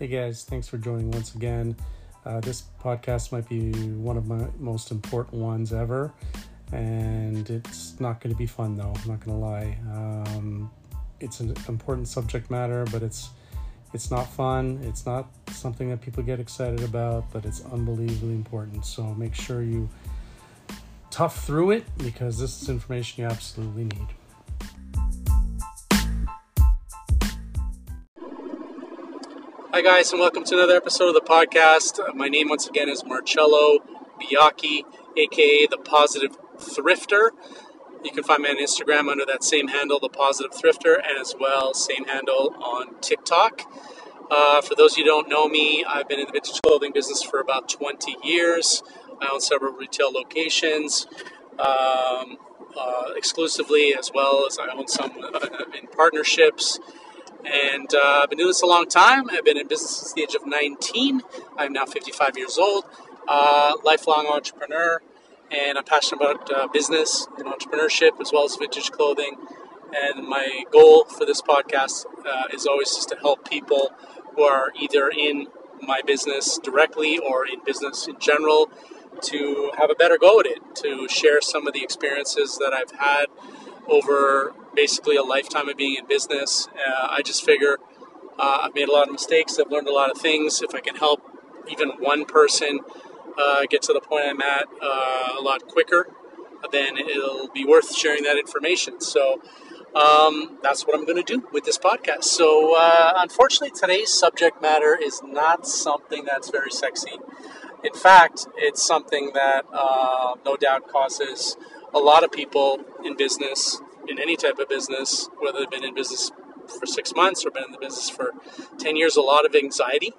Hey guys, thanks for joining once again. Uh, this podcast might be one of my most important ones ever, and it's not going to be fun though. I'm not going to lie. Um, it's an important subject matter, but it's it's not fun. It's not something that people get excited about, but it's unbelievably important. So make sure you tough through it because this is information you absolutely need. Hi, guys, and welcome to another episode of the podcast. My name, once again, is Marcello Biaki, aka the Positive Thrifter. You can find me on Instagram under that same handle, the Positive Thrifter, and as well, same handle on TikTok. Uh, for those of you who don't know me, I've been in the vintage clothing business for about 20 years. I own several retail locations um, uh, exclusively, as well as I own some uh, in partnerships. And uh, I've been doing this a long time. I've been in business since the age of 19. I'm now 55 years old, uh, lifelong entrepreneur, and I'm passionate about uh, business and entrepreneurship as well as vintage clothing. And my goal for this podcast uh, is always just to help people who are either in my business directly or in business in general to have a better go at it, to share some of the experiences that I've had over basically a lifetime of being in business. Uh, I just figure uh, I've made a lot of mistakes. I've learned a lot of things. If I can help even one person uh, get to the point I'm at uh, a lot quicker, then it'll be worth sharing that information. So um, that's what I'm going to do with this podcast. So uh, unfortunately, today's subject matter is not something that's very sexy. In fact, it's something that uh, no doubt causes a lot of people in business, in any type of business, whether they've been in business for six months or been in the business for 10 years, a lot of anxiety,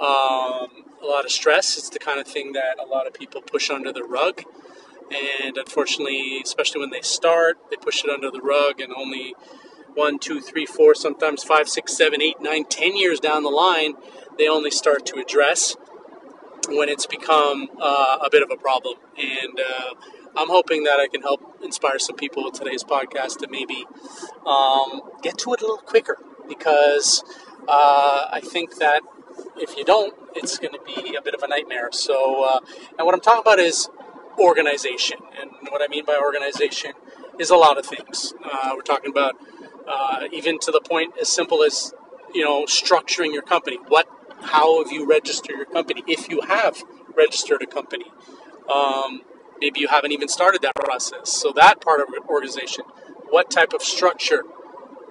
um, a lot of stress. It's the kind of thing that a lot of people push under the rug. And unfortunately, especially when they start, they push it under the rug and only one, two, three, four, sometimes five, six, seven, eight, nine, ten years down the line, they only start to address when it's become uh, a bit of a problem. And uh, I'm hoping that I can help inspire some people with today's podcast to maybe um, get to it a little quicker because uh, I think that if you don't, it's going to be a bit of a nightmare. So, uh, and what I'm talking about is organization. And what I mean by organization is a lot of things. Uh, we're talking about uh, even to the point as simple as you know structuring your company. What, how have you registered your company? If you have registered a company. Um, Maybe you haven't even started that process. So, that part of organization, what type of structure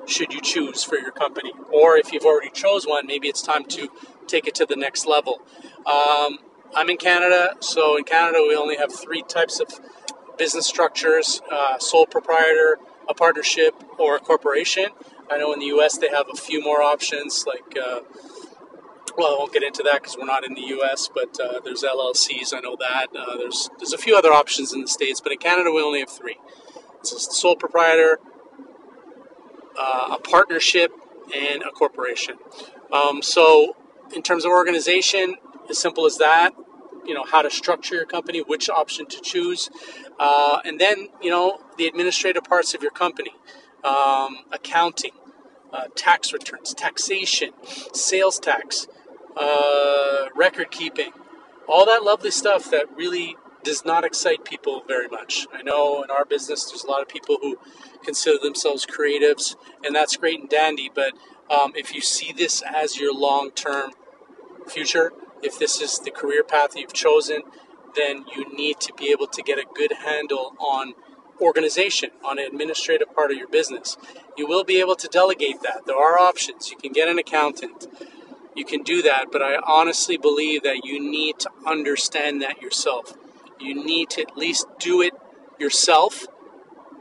should you choose for your company? Or if you've already chose one, maybe it's time to take it to the next level. Um, I'm in Canada, so in Canada we only have three types of business structures: uh, sole proprietor, a partnership, or a corporation. I know in the U.S. they have a few more options, like uh, well, I won't get into that because we're not in the U.S. But uh, there's LLCs. I know that. Uh, there's there's a few other options in the states, but in Canada we only have three. It's a sole proprietor, uh, a partnership, and a corporation. Um, so, in terms of organization, as simple as that. You know how to structure your company, which option to choose, uh, and then you know the administrative parts of your company, um, accounting, uh, tax returns, taxation, sales tax, uh, record keeping, all that lovely stuff that really does not excite people very much. I know in our business there's a lot of people who consider themselves creatives, and that's great and dandy, but um, if you see this as your long term future, if this is the career path you've chosen, then you need to be able to get a good handle on organization, on an administrative part of your business. You will be able to delegate that. There are options. You can get an accountant you can do that, but I honestly believe that you need to understand that yourself. You need to at least do it yourself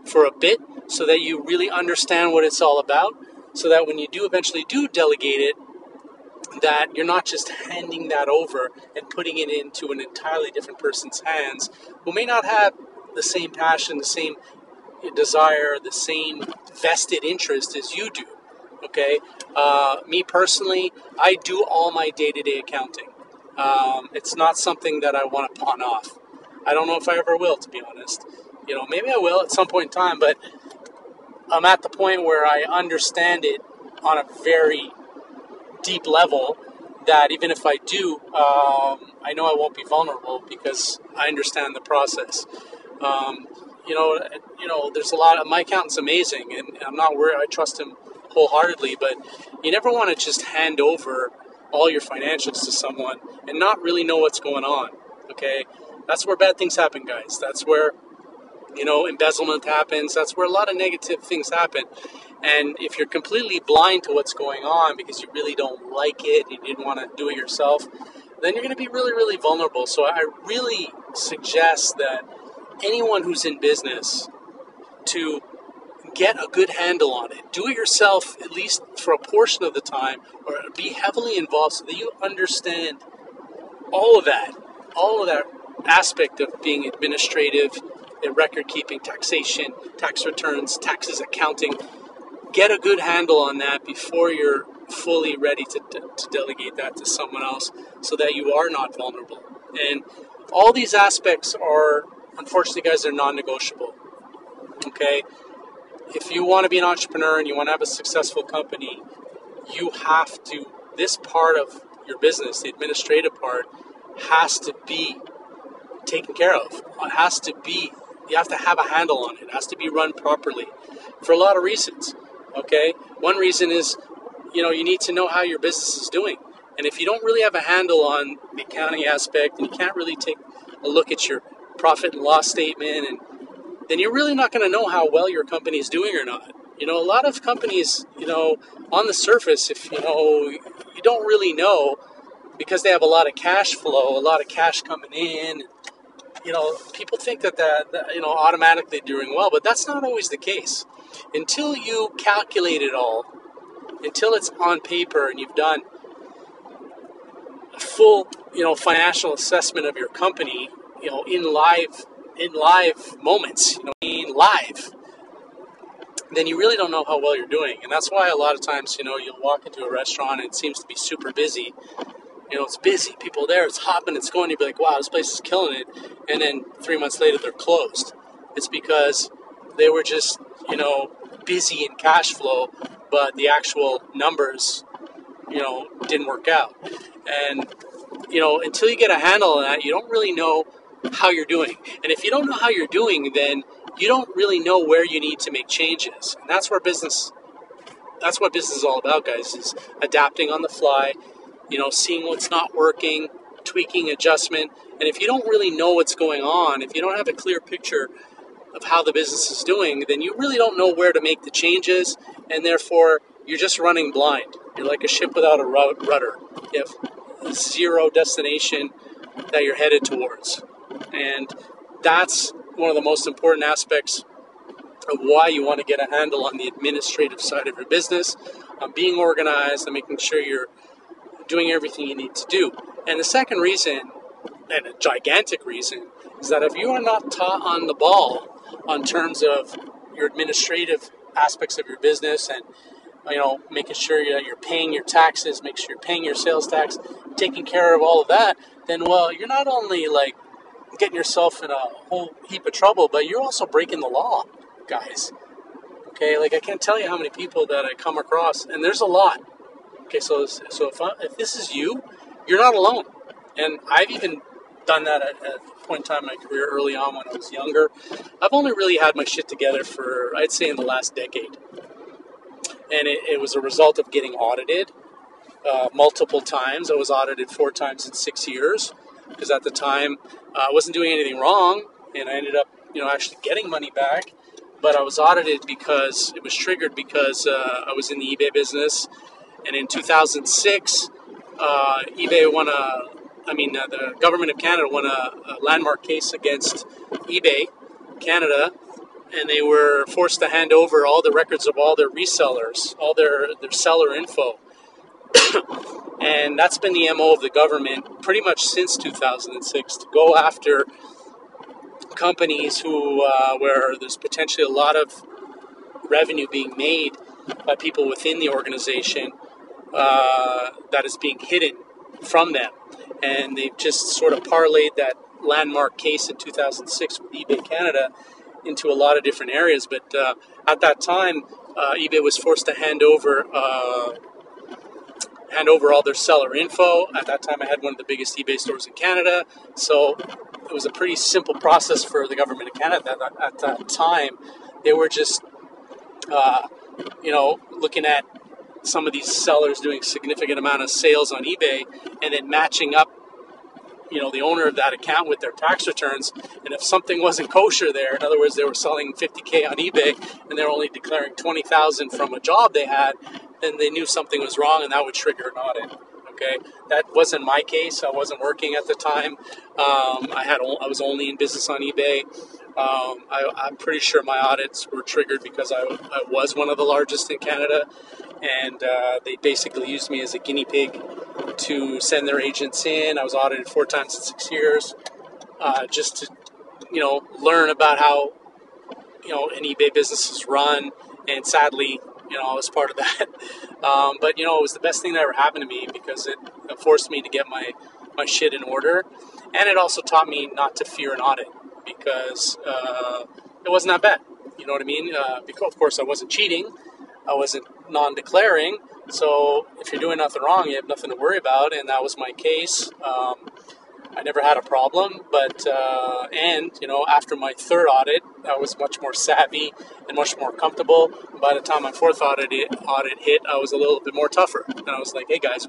for a bit so that you really understand what it's all about, so that when you do eventually do delegate it, that you're not just handing that over and putting it into an entirely different person's hands who may not have the same passion, the same desire, the same vested interest as you do. Okay, uh, me personally, I do all my day-to-day accounting. Um, it's not something that I want to pawn off. I don't know if I ever will, to be honest. You know, maybe I will at some point in time, but I'm at the point where I understand it on a very deep level that even if I do, um, I know I won't be vulnerable because I understand the process. Um, you know, you know, there's a lot of my accountant's amazing, and I'm not worried. I trust him wholeheartedly, but you never want to just hand over all your financials to someone and not really know what's going on. Okay, that's where bad things happen, guys. That's where you know embezzlement happens. That's where a lot of negative things happen. And if you're completely blind to what's going on because you really don't like it, you didn't want to do it yourself, then you're going to be really, really vulnerable. So I really suggest that anyone who's in business to get a good handle on it. Do it yourself at least for a portion of the time, or be heavily involved so that you understand all of that, all of that aspect of being administrative, record keeping, taxation, tax returns, taxes, accounting get a good handle on that before you're fully ready to, to delegate that to someone else so that you are not vulnerable. And all these aspects are, unfortunately, guys, they're non negotiable. Okay? If you want to be an entrepreneur and you want to have a successful company, you have to, this part of your business, the administrative part, has to be taken care of. It has to be, you have to have a handle on it. It has to be run properly for a lot of reasons. Okay? One reason is, you know, you need to know how your business is doing. And if you don't really have a handle on the accounting aspect and you can't really take a look at your profit and loss statement and then you're really not going to know how well your company is doing or not. You know, a lot of companies, you know, on the surface, if you know, you don't really know because they have a lot of cash flow, a lot of cash coming in. You know, people think that that, that you know automatically doing well, but that's not always the case until you calculate it all, until it's on paper and you've done a full, you know, financial assessment of your company, you know, in live, in live moments, you know, in live, then you really don't know how well you're doing. And that's why a lot of times, you know, you'll walk into a restaurant and it seems to be super busy. You know, it's busy, people there, it's hopping, it's going. You'd be like, wow, this place is killing it. And then three months later, they're closed. It's because they were just, you know, busy in cash flow, but the actual numbers, you know, didn't work out. And, you know, until you get a handle on that, you don't really know how you're doing. And if you don't know how you're doing, then you don't really know where you need to make changes. And that's where business that's what business is all about, guys, is adapting on the fly, you know, seeing what's not working, tweaking, adjustment. And if you don't really know what's going on, if you don't have a clear picture of how the business is doing, then you really don't know where to make the changes, and therefore you're just running blind. You're like a ship without a rudder. You have zero destination that you're headed towards. And that's one of the most important aspects of why you want to get a handle on the administrative side of your business, on being organized and making sure you're doing everything you need to do. And the second reason, and a gigantic reason, is that if you are not taught on the ball on terms of your administrative aspects of your business and you know making sure that you're paying your taxes make sure you're paying your sales tax taking care of all of that then well you're not only like getting yourself in a whole heap of trouble but you're also breaking the law guys okay like i can't tell you how many people that i come across and there's a lot okay so so if, I, if this is you you're not alone and i've even done that at, at point in time in my career early on when I was younger. I've only really had my shit together for, I'd say, in the last decade. And it, it was a result of getting audited uh, multiple times. I was audited four times in six years because at the time uh, I wasn't doing anything wrong and I ended up, you know, actually getting money back. But I was audited because it was triggered because uh, I was in the eBay business. And in 2006, uh, eBay won a I mean, uh, the government of Canada won a, a, landmark case against eBay Canada, and they were forced to hand over all the records of all their resellers, all their, their seller info. And that's been the MO of the government pretty much since 2006 to go after companies who, uh, where there's potentially a lot of revenue being made by people within the organization uh, that is being hidden from them and they've just sort of parlayed that landmark case in 2006 with eBay Canada into a lot of different areas. But uh, at that time, uh, eBay was forced to hand over uh, hand over all their seller info. At that time, I had one of the biggest eBay stores in Canada, so it was a pretty simple process for the government of Canada at, at that time. They were just, uh, you know, looking at some of these sellers doing significant amount of sales on eBay and then matching up you know the owner of that account with their tax returns and if something wasn't kosher there in other words they were selling 50k on ebay and they're only declaring 20000 from a job they had then they knew something was wrong and that would trigger an audit okay that wasn't my case i wasn't working at the time um, i had i was only in business on ebay um, I, am pretty sure my audits were triggered because I, I, was one of the largest in Canada, and uh, they basically used me as a guinea pig to send their agents in. I was audited four times in six years, uh, just to you know learn about how you know an eBay business is run. And sadly, you know, I was part of that. Um, but you know, it was the best thing that ever happened to me because it forced me to get my my shit in order, and it also taught me not to fear an audit because uh, it wasn't that bad. You know what I mean? Uh, because of course I wasn't cheating, I wasn't non-declaring. So if you're doing nothing wrong, you have nothing to worry about, and that was my case. Um, I never had a problem, but uh, and you know after my third audit, I was much more savvy and much more comfortable. By the time my fourth audit audit hit, I was a little bit more tougher, and I was like, "Hey guys,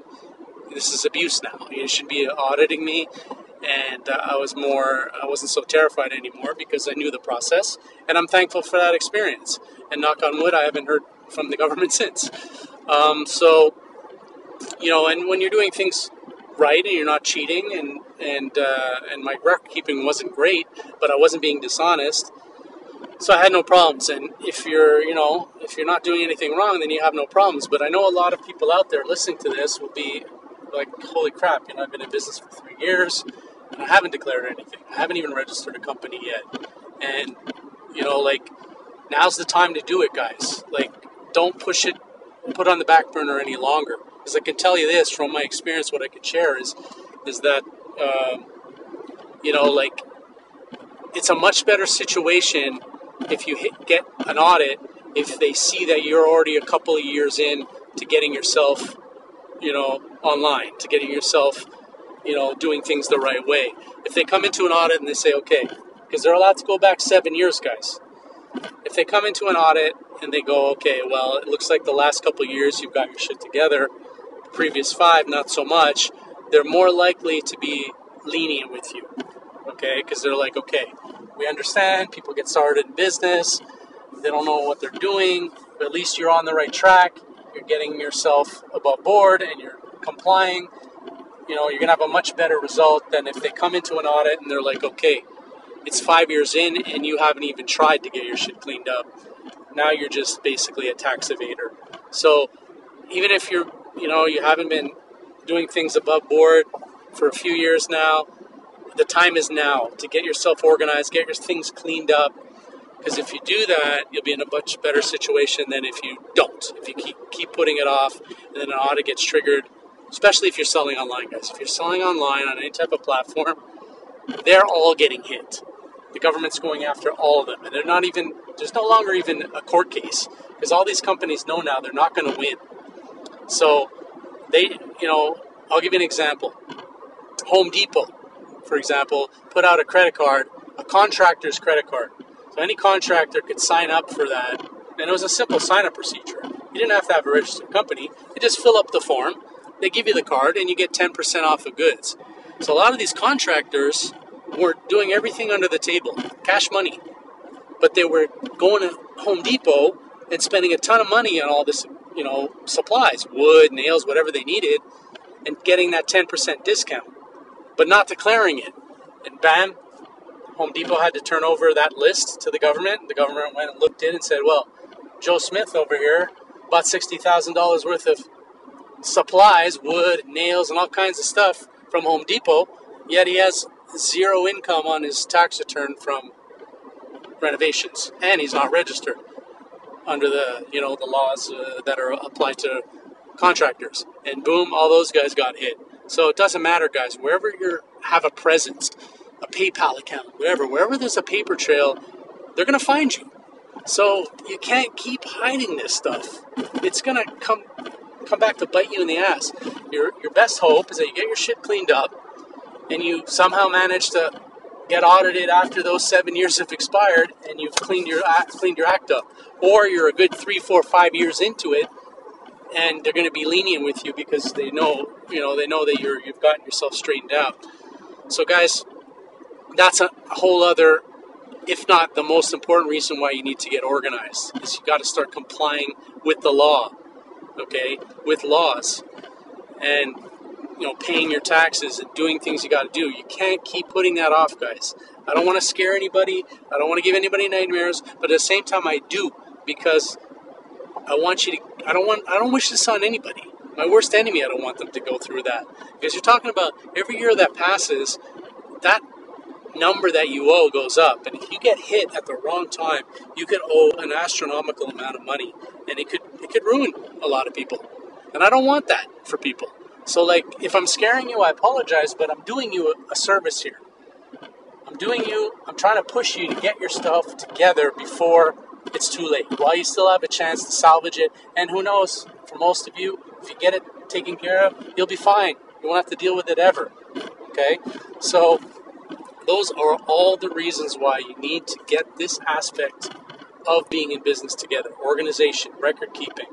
this is abuse now. You should be auditing me and uh, I was more, I wasn't so terrified anymore because I knew the process, and I'm thankful for that experience. And knock on wood, I haven't heard from the government since. Um, so, you know, and when you're doing things right and you're not cheating, and and uh, and my record keeping wasn't great, but I wasn't being dishonest, so I had no problems. And if you're, you know, if you're not doing anything wrong, then you have no problems. But I know a lot of people out there listening to this will be like, holy crap, you know, I've been in business for three years and I haven't declared anything. I haven't even registered a company yet. And, you know, like, now's the time to do it, guys. Like, don't push it, put on the back burner any longer. Because I can tell you this from my experience, what I could share is, is that, um, you know, like, it's a much better situation if you hit, get an audit if they see that you're already a couple of years in to getting yourself, you know, online, to getting yourself you know, doing things the right way. If they come into an audit and they say, okay, because they're allowed to go back seven years, guys. If they come into an audit and they go, okay, well, it looks like the last couple years you've got your shit together, the previous five, not so much, they're more likely to be lenient with you, okay? Because they're like, okay, we understand people get started in business, they don't know what they're doing, but at least you're on the right track, you're getting yourself above board, and you're complying you know, you're to have a much better result than if they come into an audit and they're like, okay, it's five years in and you haven't even tried to get your shit cleaned up. Now you're just basically a tax evader. So even if you're, you know, you haven't been doing things above board for a few years now, the time is now to get yourself organized, get your things cleaned up. Because if you do that, you'll be in a much better situation than if you don't. If you keep keep putting it off, and then an audit gets triggered, especially if you're selling online, guys. If you're selling online on any type of platform, they're all getting hit. The government's going after all of them, and they're not even. There's no longer even a court case because all these companies know now they're not going to win. So they, you know, I'll give you an example. Home Depot, for example, put out a credit card, a contractor's credit card. So any contractor could sign up for that, and it was a simple sign-up procedure. You didn't have to have a registered company. You just fill up the form, they give you the card and you get 10% off the goods. So a lot of these contractors were doing everything under the table, cash money. But they were going to Home Depot and spending a ton of money on all this, you know, supplies, wood, nails, whatever they needed, and getting that 10% discount, but not declaring it. And bam, Home Depot had to turn over that list to the government. The government went and looked in and said, well, Joe Smith over here bought $60,000 worth of supplies, wood, nails, and all kinds of stuff from Home Depot, yet he has zero income on his tax return from renovations, and he's not registered under the you know the laws uh, that are applied to contractors. And boom, all those guys got hit. So it doesn't matter, guys. Wherever you have a presence, a PayPal account, whatever, wherever there's a paper trail, they're gonna find you. So you can't keep hiding this stuff. It's gonna come come back to bite you in the ass. Your your best hope is that you get your shit cleaned up, and you somehow manage to get audited after those seven years have expired, and you've cleaned your cleaned your act up, or you're a good three, four, five years into it, and they're going to be lenient with you because they know you know they know that you're you've gotten yourself straightened out. So guys, that's a whole other if not the most important reason why you need to get organized is you got to start complying with the law okay? With laws. And you know paying your taxes and doing things you got to do. You can't keep putting that off guys. I don't want to scare anybody. I don't want to give anybody nightmares. But at the same time i do because i want you to i don't want i don't wish this on anybody. My worst enemy i don't want them to go through that. Because you're talking about every year that passes that number that you owe goes up. And if you get hit at the wrong time, you could owe an astronomical amount of money, and it could it could ruin a lot of people. And I don't want that for people. So like, if I'm scaring you, I apologize, but I'm doing you a, a service here. I'm doing you. I'm trying to push you to get your stuff together before it's too late. While you still have a chance to salvage it, and who knows, for most of you, if you get it taken care of, you'll be fine. You won't have to deal with it ever. Okay? So those are all the reasons why you need to get this aspect of being in business together organization, record keeping,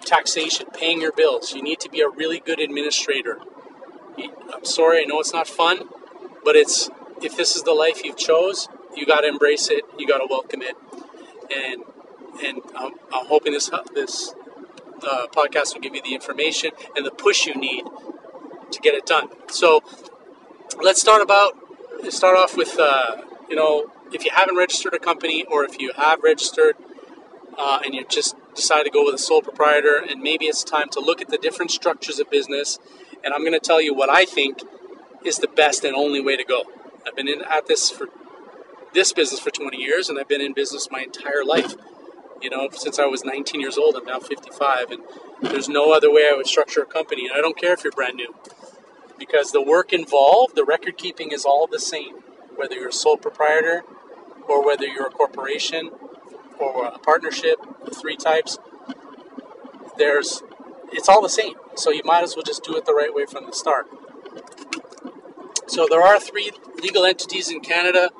taxation, paying your bills. You need to be a really good administrator. I'm sorry, I know it's not fun, but it's if this is the life you've chose, you got to embrace it. You got to welcome it, and and I'm, I'm hoping this this uh, podcast will give you the information and the push you need to get it done. So let's start about start off with uh, you know if you haven't registered a company or if you have registered uh, and you're just decide to go with a sole proprietor and maybe it's time to look at the different structures of business. And i'm going to tell you what i think is the best and only way to go. I've been in at this for this business for 20 years and i've been in business my entire life. You know since i was 19 years old i'm now 55 and there's no other way i would structure a company. And i don't care if you're brand new because the work involved, the record keeping is all the same, whether you're a sole proprietor or whether you're a corporation or a partnership, three types. There's, it's all the same. So you might as well just do it the right way from the start. So there are three legal entities in Canada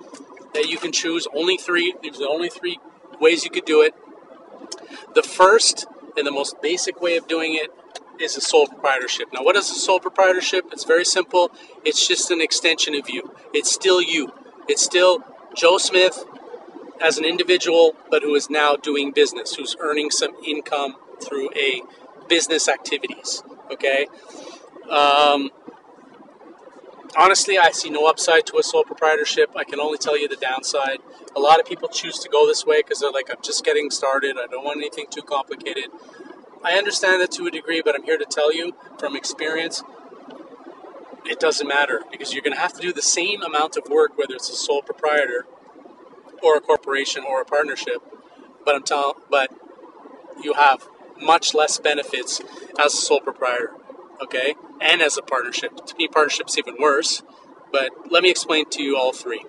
that you can choose. Only three. There's the only three ways you could do it. The first and the most basic way of doing it is a sole proprietorship. Now, what is a sole proprietorship? It's very simple. It's just an extension of you. It's still you. It's still Joe Smith as an individual, but who is now doing business, who's earning some income through a business activities. Okay. Um, honestly, I see no upside to a sole proprietorship. I can only tell you the downside. A lot of people choose to go this way because they're like, I'm just getting started. I don't want anything too complicated. I understand that to a degree, but I'm here to tell you from experience, it doesn't matter because you're going to have to do the same amount of work, whether it's a sole proprietor or a corporation or a partnership. But I'm telling, but you have much less benefits as a sole proprietor, okay, and as a partnership. To me, partnership's even worse. But let me explain to you all three.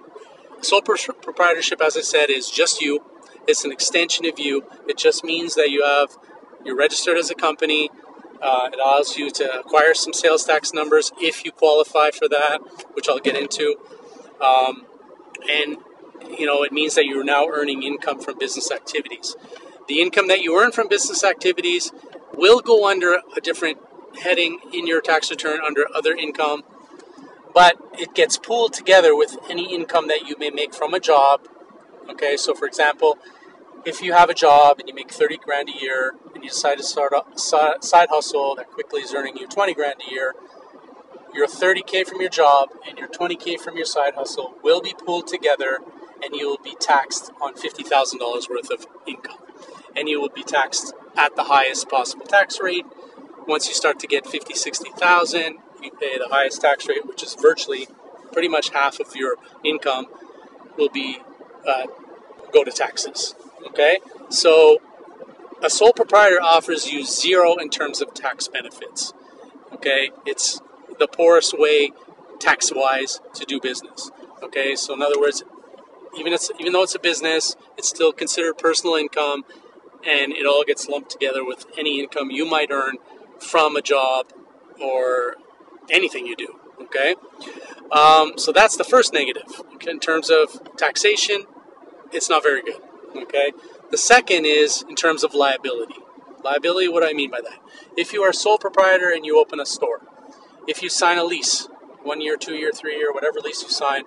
Sole proprietorship, as I said, is just you. It's an extension of you. It just means that you have you're registered as a company. Uh, it allows you to acquire some sales tax numbers if you qualify for that, which I'll get into. Um, and you know, it means that you're now earning income from business activities. The income that you earn from business activities will go under a different heading in your tax return under other income, but it gets pooled together with any income that you may make from a job. Okay, so for example, if you have a job and you make 30 grand a year and you decide to start a side hustle that quickly is earning you 20 grand a year, your 30k from your job and your 20k from your side hustle will be pooled together and you will be taxed on $50,000 worth of income. And you will be taxed at the highest possible tax rate. Once you start to get 50, 60,000, you pay the highest tax rate, which is virtually pretty much half of your income will be uh, go to taxes. Okay, so a sole proprietor offers you zero in terms of tax benefits. Okay, it's the poorest way tax wise to do business. Okay, so in other words, even it's even though it's a business, it's still considered personal income, and it all gets lumped together with any income you might earn from a job or anything you do. Okay, um, so that's the first negative. Okay? In terms of taxation, it's not very good. Okay, the second is in terms of liability. Liability, what do I mean by that? If you are sole proprietor and you open a store, if you sign a lease, one year, two year, three year, whatever lease you sign,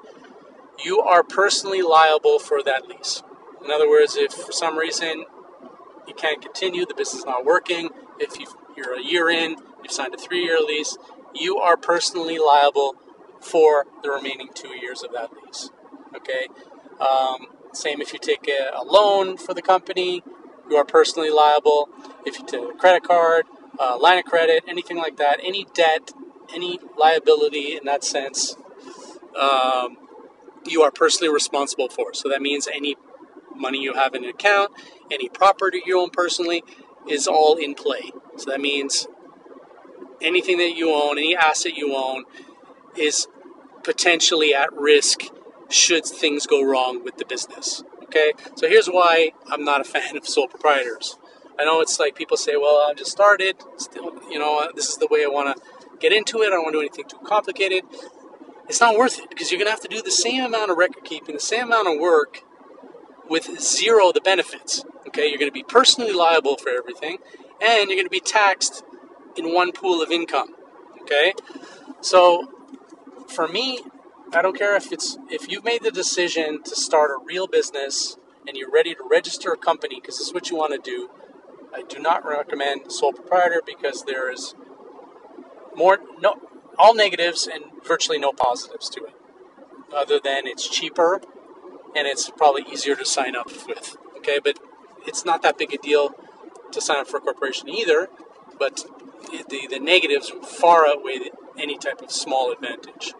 you are personally liable for that lease. In other words, if for some reason you can't continue, the business is not working, if you are a year in, you've signed a three year lease, you are personally liable for the remaining two years of that lease. Okay? Um, same if you take a, a, loan for the company, you are personally liable. If you take a credit card, uh, line of credit, anything like that, any debt, any liability in that sense, um, you are personally responsible for. So that means any money you have in an account, any property you own personally, is all in play. So that means anything that you own, any asset you own, is potentially at risk should things go wrong with the business. Okay, so here's why I'm not a fan of sole proprietors. I know it's like people say, well, I just started, still, you know, this is the way I want to get into it. I don't want to do anything too complicated. It's not worth it because you're going to have to do the same amount of record keeping, the same amount of work with zero of the benefits. Okay, you're going to be personally liable for everything and you're going to be taxed in one pool of income. Okay, so for me, I don't care if it's if you've made the decision to start a real business and you're ready to register a company because this is what you want to do. I do not recommend sole proprietor because there is more no all negatives and virtually no positives to it, other than it's cheaper and it's probably easier to sign up with. Okay, but it's not that big a deal to sign up for a corporation either. But the, the negatives far outweigh any type of small advantage.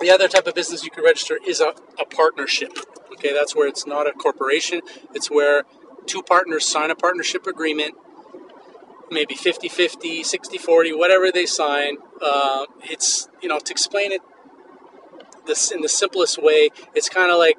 The other type of business you can register is a, a partnership. Okay, that's where it's not a corporation, it's where two partners sign a partnership agreement, maybe 50 50, 60 40, whatever they sign. Uh, it's, you know, to explain it this in the simplest way, it's kind of like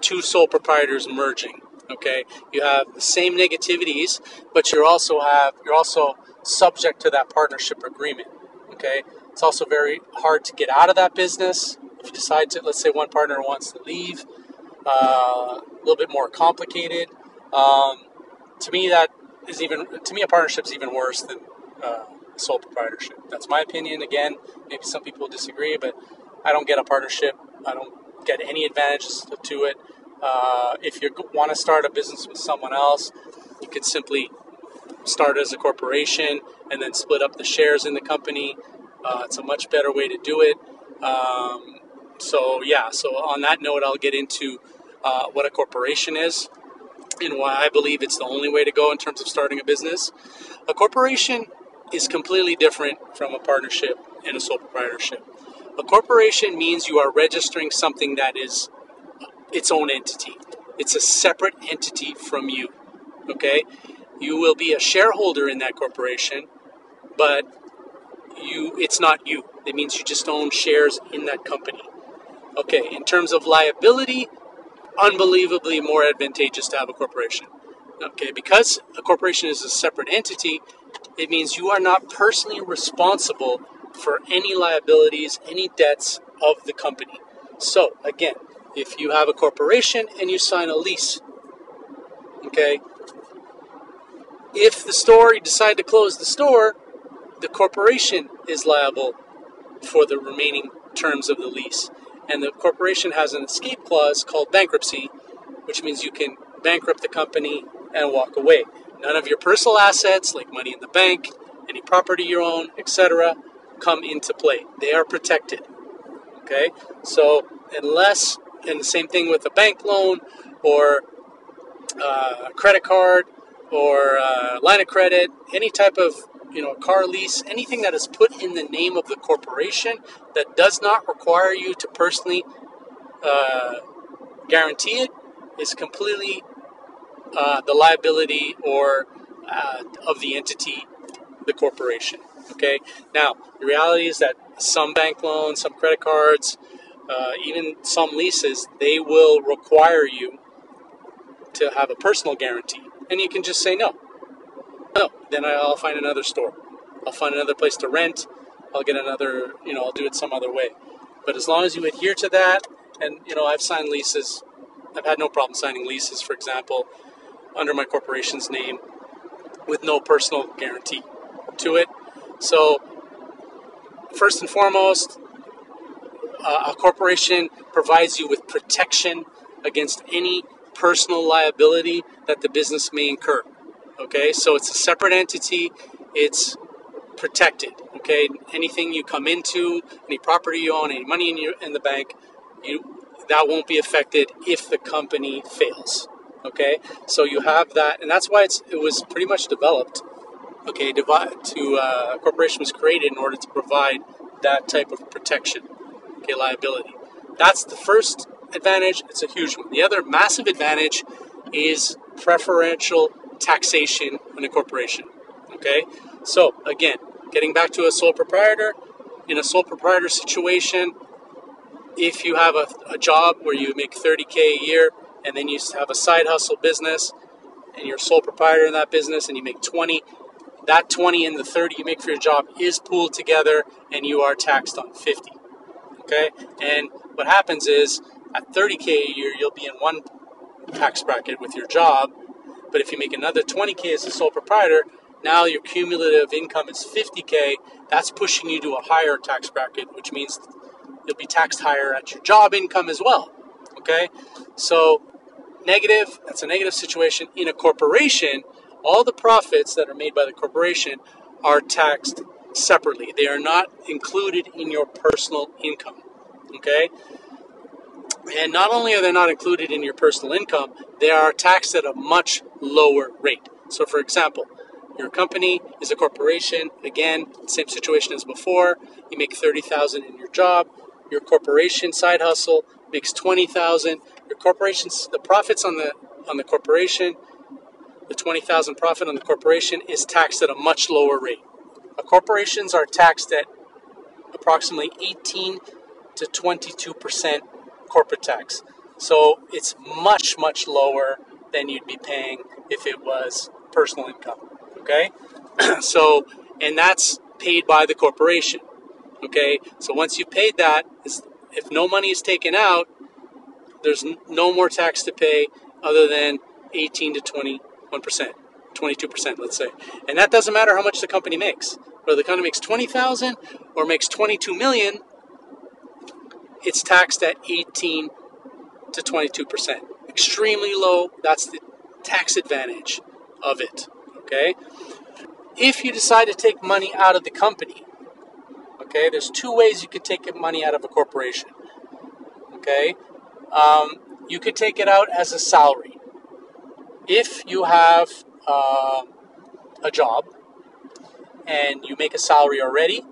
two sole proprietors merging. Okay, you have the same negativities, but you also have you're also subject to that partnership agreement. Okay, it's also very hard to get out of that business if you decide to. Let's say one partner wants to leave, uh, a little bit more complicated. Um, to me, that is even to me a partnership is even worse than uh, sole proprietorship. That's my opinion. Again, maybe some people disagree, but I don't get a partnership. I don't get any advantages to it. Uh, if you want to start a business with someone else, you could simply start as a corporation and then split up the shares in the company. Uh, it's a much better way to do it. Um, so, yeah, so on that note, I'll get into uh, what a corporation is and why I believe it's the only way to go in terms of starting a business. A corporation is completely different from a partnership and a sole proprietorship. A corporation means you are registering something that is its own entity. It's a separate entity from you. Okay? You will be a shareholder in that corporation, but you it's not you. It means you just own shares in that company. Okay, in terms of liability, unbelievably more advantageous to have a corporation. Okay, because a corporation is a separate entity, it means you are not personally responsible for any liabilities, any debts of the company. So, again, if you have a corporation and you sign a lease, okay, if the store, you decide to close the store, the corporation is liable for the remaining terms of the lease. And the corporation has an escape clause called bankruptcy, which means you can bankrupt the company and walk away. None of your personal assets, like money in the bank, any property you own, etc., come into play. They are protected. Okay? So, unless and the same thing with a bank loan or uh, a credit card or a line of credit, any type of you know car lease, anything that is put in the name of the corporation that does not require you to personally uh, guarantee it is completely uh, the liability or uh, of the entity, the corporation. Okay. Now the reality is that some bank loans, some credit cards, uh, even some leases, they will require you to have a personal guarantee. And you can just say no. No, then I'll find another store. I'll find another place to rent. I'll get another, you know, I'll do it some other way. But as long as you adhere to that, and, you know, I've signed leases, I've had no problem signing leases, for example, under my corporation's name with no personal guarantee to it. So, first and foremost, uh, a corporation provides you with protection against any personal liability that the business may incur. Okay, so it's a separate entity, it's protected. Okay, anything you come into, any property you own, any money in, your, in the bank, you that won't be affected if the company fails. Okay, so you have that, and that's why it's it was pretty much developed. Okay, to uh, corporation was created in order to provide that type of protection. Okay, liability. That's the first advantage. It's a huge one. The other massive advantage is preferential taxation in a corporation. Okay, so again, getting back to a sole proprietor, in a sole proprietor situation, if you have a, a job where you make 30k a year and then you have a side hustle business and you're sole proprietor in that business and you make 20 that 20 and the 30 you make for your job is pooled together and you are taxed on 50 okay and what happens is at 30k a year you'll be in one tax bracket with your job but if you make another 20k as a sole proprietor now your cumulative income is 50k that's pushing you to a higher tax bracket which means you'll be taxed higher at your job income as well. Okay? So, negative, that's a negative situation. In a corporation, all the profits that are made by the corporation are taxed separately. They are not included in your personal income. Okay? And not only are they not included in your personal income, they are taxed at a much lower rate. So, for example, your company is a corporation. Again, same situation as before. You make thirty thousand in your job. Your corporation side hustle makes twenty thousand. Your corporation's the profits on the on the corporation, the twenty thousand profit on the corporation is taxed at a much lower rate. corporations are taxed at approximately eighteen to twenty-two percent corporate tax. So it's much much lower than you'd be paying if it was personal income. Okay, so and that's paid by the corporation. Okay, so once you've paid that, if no money is taken out, there's no more tax to pay other than 18 to 21 percent, 22 percent, let's say, and that doesn't matter how much the company makes. Whether the company makes 20,000 or makes 22 million, it's taxed at 18 to 22 percent. Extremely low. That's the tax advantage of it. Okay. If you decide to take money out of the company, Okay, there's two ways you could take money out of a corporation. Okay, um, you could take it out as a salary. If you have uh, a job and you make a salary already,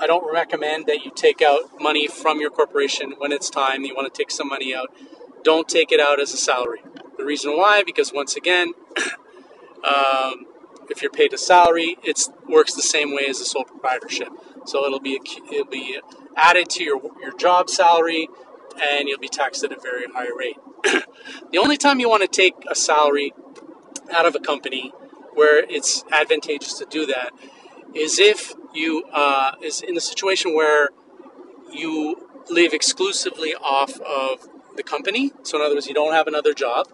I don't recommend that you take out money from your corporation when it's time. You want to take some money out. Don't take it out as a salary. The reason why, because once again, um, if you're paid a salary, it works the same way as a sole proprietorship. So it'll be it'll be added to your your job salary, and you'll be taxed at a very high rate. the only time you want to take a salary out of a company where it's advantageous to do that is if you uh, is in a situation where you live exclusively off of the company. So in other words, you don't have another job,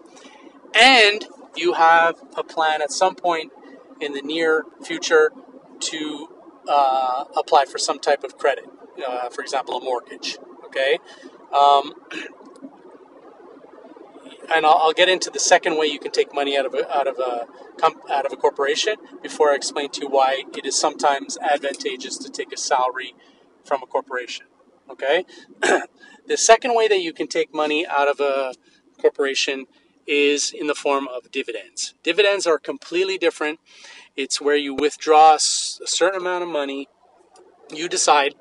and you have a plan at some point in the near future to uh, apply for some type of credit, uh, for example, a mortgage. Okay, um, and I'll, I'll, get into the second way you can take money out of a, out of a out of a corporation before I explain to you why it is sometimes advantageous to take a salary from a corporation. Okay, the second way that you can take money out of a corporation is in the form of dividends. Dividends are completely different. It's where you withdraw a certain amount of money. You decide.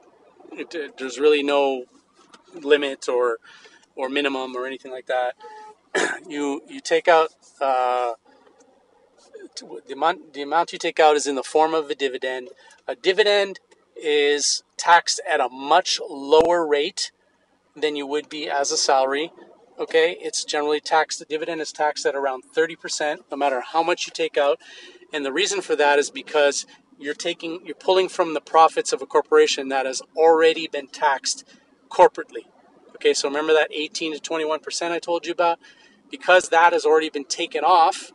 It, there's really no limit or or minimum or anything like that. you you take out uh, the amount the amount you take out is in the form of a dividend. A dividend is taxed at a much lower rate than you would be as a salary okay, it's generally taxed, the dividend is taxed at around 30%, no matter how much you take out. And the reason for that is because you're taking, you're pulling from the profits of a corporation that has already been taxed corporately. Okay, so remember that 18 to 21% I told you about? Because that has already been taken off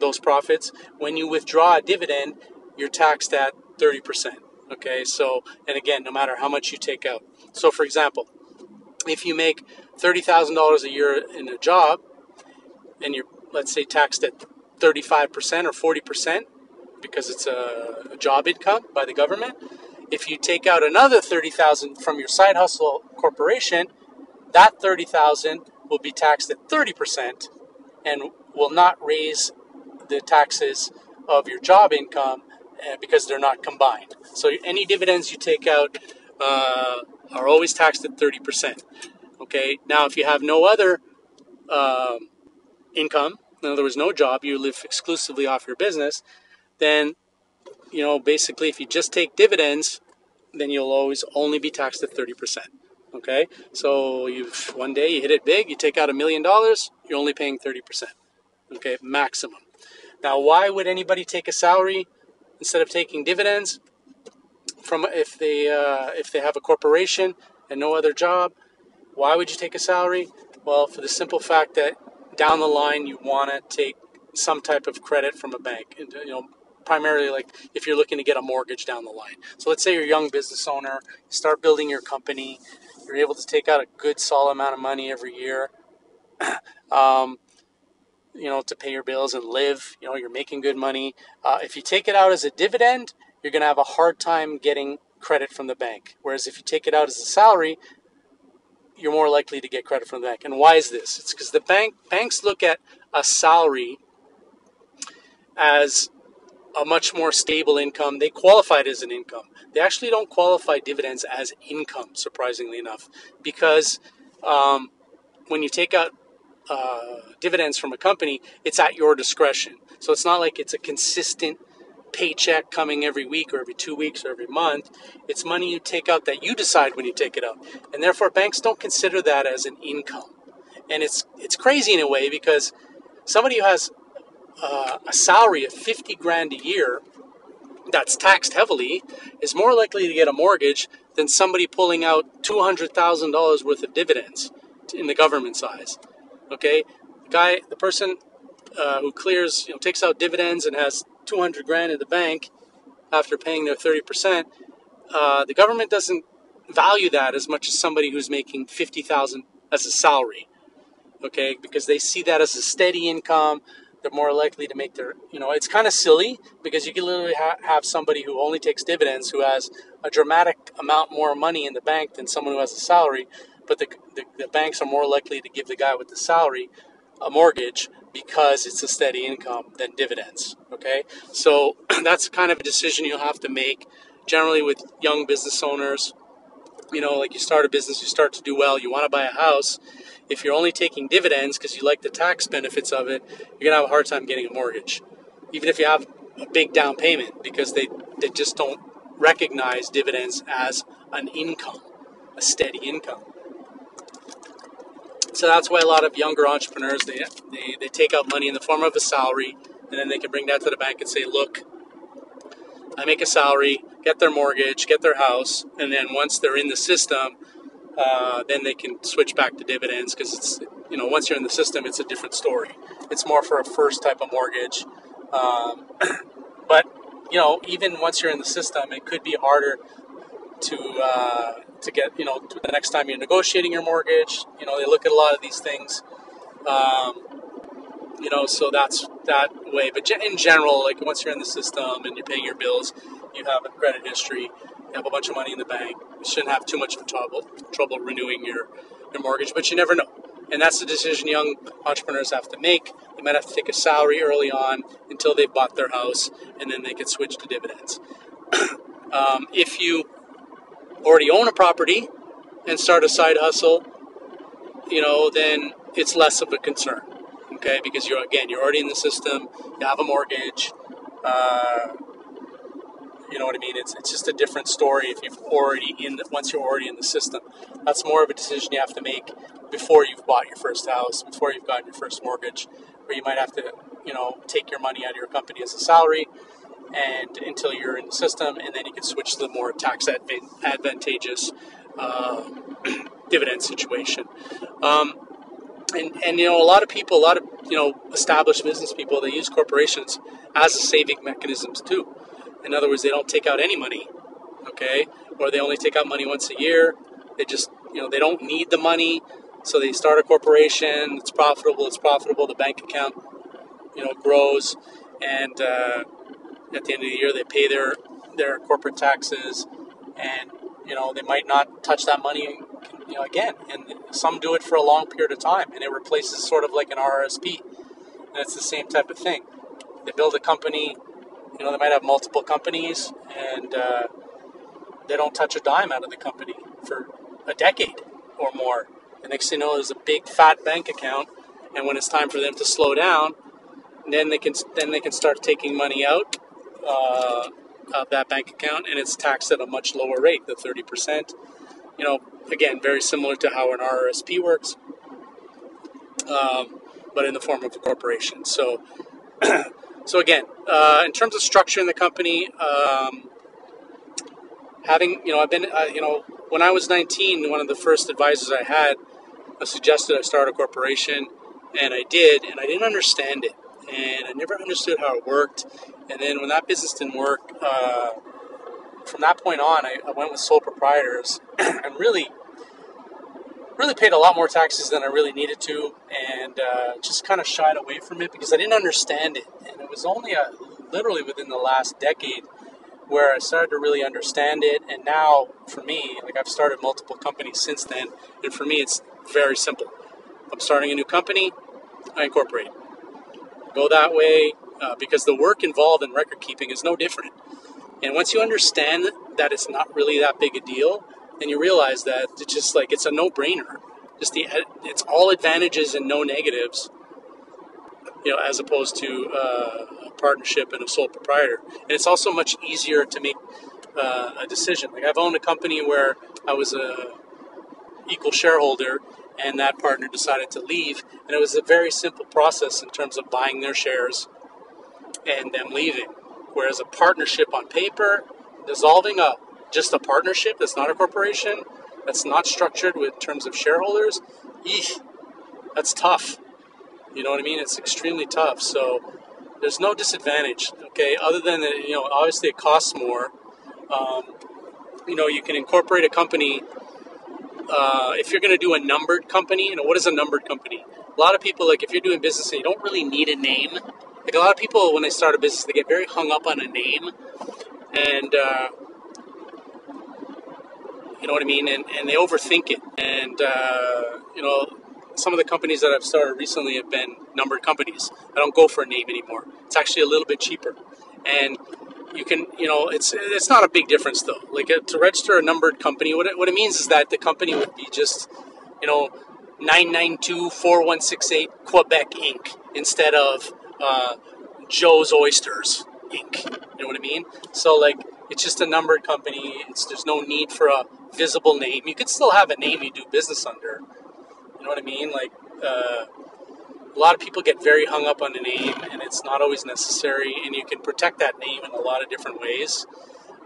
those profits, when you withdraw a dividend, you're taxed at 30%. Okay, so, and again, no matter how much you take out. So, for example, if you make $30,000 a year in a job and you're, let's say, taxed at 35% or 40% because it's a, job income by the government, if you take out another 30,000 from your side hustle corporation, that 30,000 will be taxed at 30% and will not raise the taxes of your job income uh, because they're not combined. So any dividends you take out uh, are always taxed at 30%. Okay, now if you have no other um, income, in other words, no job, you live exclusively off your business, then, you know, basically if you just take dividends, then you'll always only be taxed at 30%. Okay, so you one day you hit it big, you take out a million dollars, you're only paying 30%. Okay, maximum. Now, why would anybody take a salary instead of taking dividends from if they uh, if they have a corporation and no other job? Why would you take a salary? Well, for the simple fact that down the line you want to take some type of credit from a bank. You know, primarily like if you're looking to get a mortgage down the line. So let's say you're a young business owner, you start building your company, you're able to take out a good solid amount of money every year. um, you know, to pay your bills and live. You know, you're making good money. Uh, if you take it out as a dividend, you're going to have a hard time getting credit from the bank. Whereas if you take it out as a salary, you're more likely to get credit from the bank. And why is this? It's because the bank banks look at a salary as a much more stable income. They qualify it as an income. They actually don't qualify dividends as income, surprisingly enough, because um, when you take out uh, dividends from a company, it's at your discretion. So it's not like it's a consistent paycheck coming every week or every two weeks or every month. It's money you take out that you decide when you take it out. And therefore, banks don't consider that as an income. And it's, it's crazy in a way because somebody who has uh, a salary of 50 grand a year that's taxed heavily is more likely to get a mortgage than somebody pulling out $200,000 worth of dividends in the government size. Okay, the guy, the person uh, who clears, you know, takes out dividends and has 200 grand in the bank after paying their 30 percent. Uh, the government doesn't value that as much as somebody who's making 50,000 as a salary. Okay, because they see that as a steady income. They're more likely to make their, you know, it's kind of silly because you can literally ha- have somebody who only takes dividends who has a dramatic amount more money in the bank than someone who has a salary but the, the, the banks are more likely to give the guy with the salary a mortgage because it's a steady income than dividends. Okay, so that's kind of a decision you'll have to make. Generally, with young business owners, you know, like you start a business, you start to do well, you want to buy a house. If you're only taking dividends because you like the tax benefits of it, you're gonna have a hard time getting a mortgage, even if you have a big down payment, because they they just don't recognize dividends as an income, a steady income. So that's why a lot of younger entrepreneurs they, they they take out money in the form of a salary, and then they can bring that to the bank and say, "Look, I make a salary, get their mortgage, get their house, and then once they're in the system, uh, then they can switch back to dividends because it's you know once you're in the system, it's a different story. It's more for a first type of mortgage, um, but you know even once you're in the system, it could be harder to uh, to get you know the next time you're negotiating your mortgage. You know they look at a lot of these things. Um, you know, so that's that way. But in general, like once you're in the system and you're paying your bills, you have a credit history, you have a bunch of money in the bank. Shouldn't have too much trouble trouble renewing your your mortgage, but you never know. And that's the decision young entrepreneurs have to make. They might have to take a salary early on until they've bought their house, and then they can switch to dividends. um, if you already own a property and start a side hustle, you know, then it's less of a concern. Okay, because you're again, you're already in the system. You have a mortgage. Uh, You know what I mean? It's, it's just a different story if you've already in the, once you're already in the system. That's more of a decision you have to make before you've bought your first house, before you've gotten your first mortgage, where you might have to, you know, take your money out of your company as a salary and until you're in the system, and then you can switch to the more tax advantageous uh, dividend situation. Um, and, and you know, a lot of people, a lot of you know, established business people, they use corporations as a saving mechanisms too. In other words, they don't take out any money, okay, or they only take out money once a year. They just, you know, they don't need the money, so they start a corporation. It's profitable. It's profitable. The bank account, you know, grows, and uh, at the end of the year, they pay their their corporate taxes, and you know, they might not touch that money, you know, again. And some do it for a long period of time, and it replaces sort of like an RRSP. And it's the same type of thing. They build a company, you know, they might have multiple companies, and uh, they don't touch a dime out of the company for a decade or more. The next thing you know, there's a big fat bank account, and when it's time for them to slow down, then they can then they can start taking money out uh, of that bank account, and it's taxed at a much lower rate, the 30%. You know, again, very similar to how an RRSP works, um, but in the form of a corporation. So, so again, uh, in terms of structuring the company, um, having you know, I've been uh, you know, when I was 19, one of the first advisors I had uh, suggested I start a corporation, and I did, and I didn't understand it and I never understood how it worked. And then when that business didn't work, uh, from that point on, I, I went with sole proprietors and really, really paid a lot more taxes than I really needed to, and uh, just kind of shied away from it because I didn't understand it. And it was only a, literally within the last decade where I started to really understand it. And now, for me, like I've started multiple companies since then, and for me, it's very simple. I'm starting a new company, I incorporate go that way uh, because the work involved in record keeping is no different. And once you understand that it's not really that big a deal, then you realize that it's just like it's a no-brainer. Just the it's all advantages and no negatives. You know, as opposed to uh, a partnership and a sole proprietor, and it's also much easier to make uh, a decision. Like I've owned a company where I was a equal shareholder, and that partner decided to leave. And it was a very simple process in terms of buying their shares and them leaving. Whereas a partnership on paper, dissolving a just a partnership that's not a corporation, that's not structured with terms of shareholders, eesh, that's tough. You know what I mean? It's extremely tough. So there's no disadvantage, okay, other than, you know, obviously it costs more. Um, you know, you can incorporate a company uh, if you're going to do a numbered company, you know, what is a numbered company? A lot of people, like, if you're doing business and you don't really need a name, like, a lot of people, when they start a business, they get very hung up on a name. And, uh, you know what I mean? And, and they overthink it. And, uh, you know, some of the companies that I've started recently have been numbered companies. I don't go for a name anymore. It's actually a little bit cheaper. And you can, you know, it's it's not a big difference though. Like uh, to register a numbered company, what it, what it means is that the company would be just, you know, 9924168 Quebec Inc. instead of uh, Joe's Oysters Inc. You know what I mean? So like it's just a numbered company. It's there's no need for a visible name. You could still have a name you do business under. You know what I mean? Like. Uh, a lot of people get very hung up on a name, and it's not always necessary. And you can protect that name in a lot of different ways.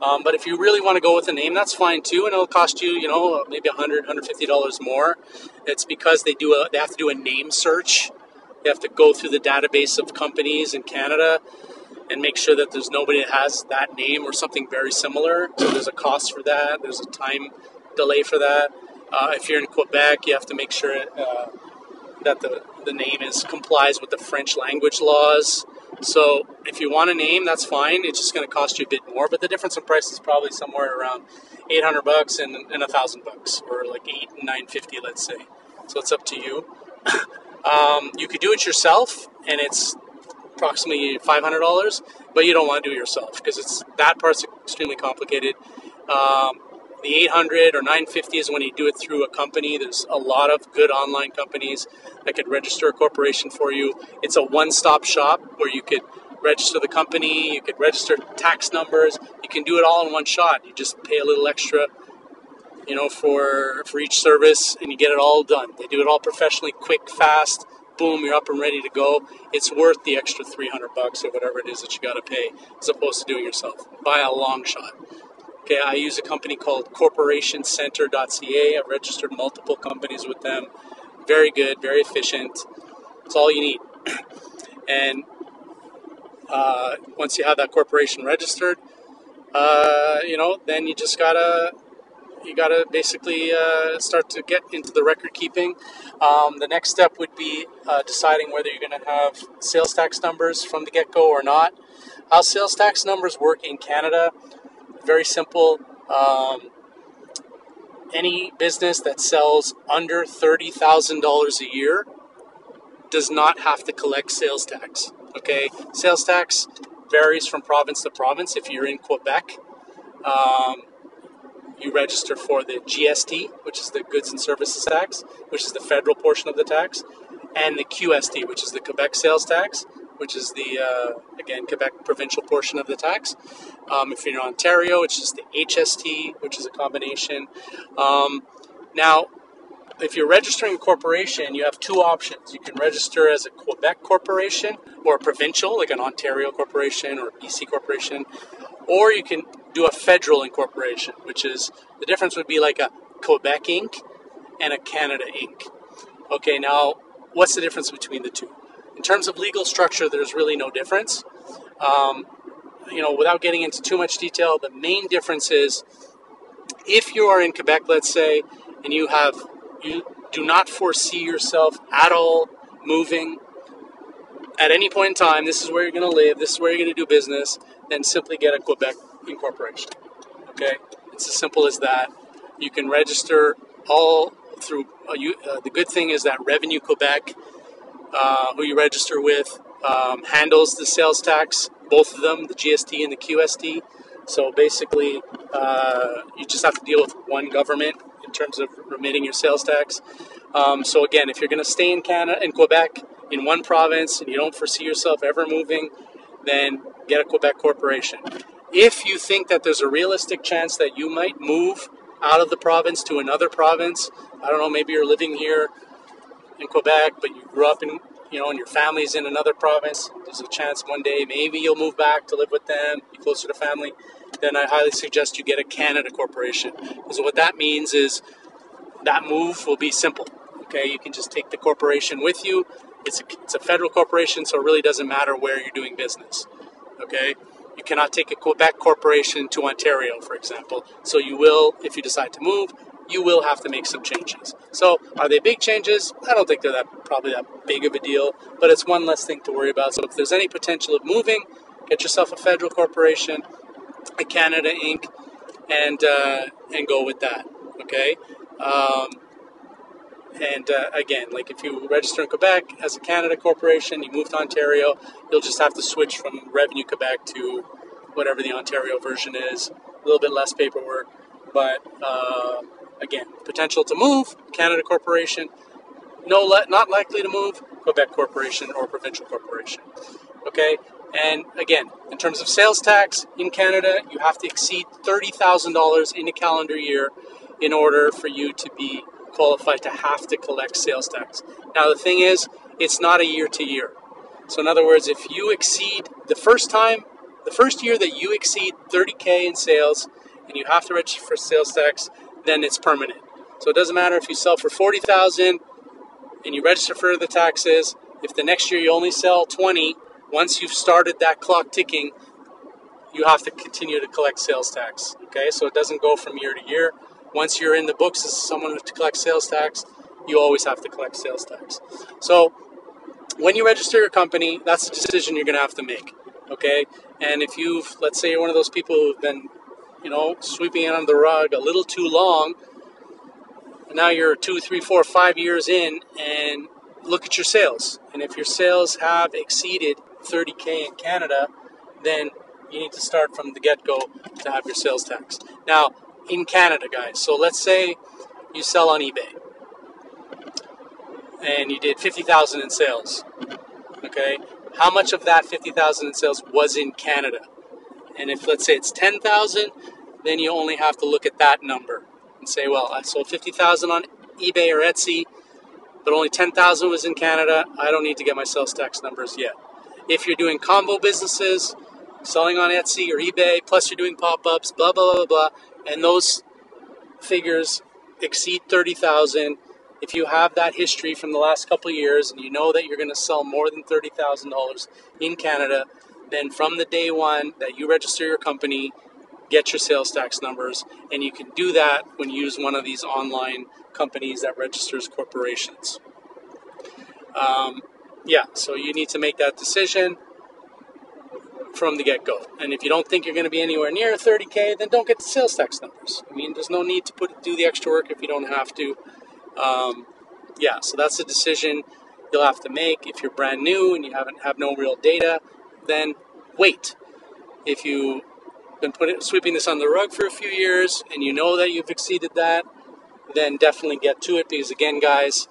Um, but if you really want to go with a name, that's fine too, and it'll cost you, you know, maybe 100 $150 more. It's because they do a, they have to do a name search. They have to go through the database of companies in Canada and make sure that there's nobody that has that name or something very similar. So there's a cost for that. There's a time delay for that. Uh, if you're in Quebec, you have to make sure uh, that the, the name is complies with the French language laws. So if you want a name, that's fine. It's just going to cost you a bit more, but the difference in price is probably somewhere around 800 bucks and, a thousand bucks, or like eight and 950, let's say. So it's up to you. um, you could do it yourself, and it's approximately $500, but you don't want to do it yourself because it's that part's extremely complicated. Um, the 800 or 950 is when you do it through a company. There's a lot of good online companies that could register a corporation for you. It's a one stop shop where you could register the company, you could register tax numbers, you can do it all in one shot. You just pay a little extra, you know, for for each service and you get it all done. They do it all professionally, quick, fast, boom, you're up and ready to go. It's worth the extra 300 bucks or whatever it is that you got to pay as opposed to doing yourself by a long shot. Okay, I use a company called corporationcenter.ca. I've registered multiple companies with them. Very good, very efficient. It's all you need. and uh, once you have that corporation registered, uh, you know, then you just gotta you gotta basically uh, start to get into the record keeping. Um, the next step would be uh, deciding whether you're going to have sales tax numbers from the get go or not. How sales tax numbers work in Canada? Very simple. Um, any business that sells under $30,000 a year does not have to collect sales tax. Okay, sales tax varies from province to province. If you're in Quebec, um, you register for the GST, which is the Goods and Services Tax, which is the federal portion of the tax, and the QST, which is the Quebec Sales Tax, which is the uh, again Quebec provincial portion of the tax. Um, if you're in Ontario, it's just the HST, which is a combination. Um, now, if you're registering a corporation, you have two options. You can register as a Quebec corporation or a provincial, like an Ontario corporation or a BC corporation, or you can do a federal incorporation, which is the difference would be like a Quebec Inc. and a Canada Inc. Okay, now what's the difference between the two? In terms of legal structure, there's really no difference. Um, you know, without getting into too much detail, the main difference is if you are in Quebec, let's say, and you have you do not foresee yourself at all moving at any point in time. This is where you're going to live. This is where you're going to do business. Then simply get a Quebec incorporation. Okay, it's as simple as that. You can register all through. Uh, you, uh, the good thing is that Revenue Quebec, uh, who you register with, um, handles the sales tax, both of them, the GST and the QST. So basically, uh, you just have to deal with one government in terms of remitting your sales tax. Um, so again, if you're going to stay in Canada, in Quebec, in one province, and you don't foresee yourself ever moving, then get a Quebec corporation. If you think that there's a realistic chance that you might move out of the province to another province, I don't know, maybe you're living here in Quebec, but you grew up in, you know, and your family's in another province, there's a chance one day maybe you'll move back to live with them, be closer to family, then I highly suggest you get a Canada corporation. Because what that means is that move will be simple. Okay, you can just take the corporation with you. It's a, it's a federal corporation, so it really doesn't matter where you're doing business. Okay, you cannot take a Quebec corporation to Ontario, for example. So you will, if you decide to move, you will have to make some changes. So are they big changes? I don't think they're that probably that big of a deal, but it's one less thing to worry about. So if there's any potential of moving, get yourself a federal corporation, a Canada Inc., and uh, and go with that. Okay. Um, and uh, again, like if you register in Quebec as a Canada corporation, you move to Ontario, you'll just have to switch from Revenue Quebec to whatever the Ontario version is. A little bit less paperwork, but uh, again, potential to move Canada corporation. No, le- not likely to move Quebec corporation or provincial corporation. Okay, and again, in terms of sales tax in Canada, you have to exceed thirty thousand dollars in a calendar year in order for you to be qualified to have to collect sales tax. Now, the thing is, it's not a year to year. So, in other words, if you exceed the first time, the first year that you exceed 30K in sales and you have to register for sales tax, then it's permanent. So, it doesn't matter if you sell for 40,000 and you register for the taxes. If the next year you only sell 20, once you've started that clock ticking, you have to continue to collect sales tax. Okay, so it doesn't go from year to year once you're in the books as someone to collect sales tax, you always have to collect sales tax. So when you register your company, that's a decision you're going to have to make. Okay, and if you've, let's say, you're one of those people who've been, you know, sweeping it under the rug a little too long, and now you're two, three, four, five years in, and look at your sales. And if your sales have exceeded 30k in Canada, then you need to start from the get go to have your sales tax. Now, in Canada, guys. So let's say you sell on eBay and you did 50,000 in sales. Okay? how much of that 50,000 in sales was in Canada. And if let's say it's 10,000, then you only have to look at that number and say, well, I sold 50,000 on eBay or Etsy, but only 10,000 was in Canada. I don't need to get my sales tax numbers yet. If you're doing combo businesses, selling on Etsy or eBay, plus you're doing pop-ups, blah blah blah blah, and those figures exceed 30,000, if you have that history from the last couple years and you know that you're going to sell more than $30,000 in Canada, then from the day one that you register your company, get your sales tax numbers, and you can do that when you use one of these online companies that registers corporations. Um, yeah, so you need to make that decision from the get go. And if you don't think you're going to be anywhere near 30k, then don't get the sales tax numbers. I mean, there's no need to put do the extra work if you don't have to. Um, yeah, so that's a decision you'll have to make. If you're brand new and you haven't have no real data, then wait. If you've been putting sweeping this on the rug for a few years and you know that you've exceeded that, then definitely get to it because again, guys,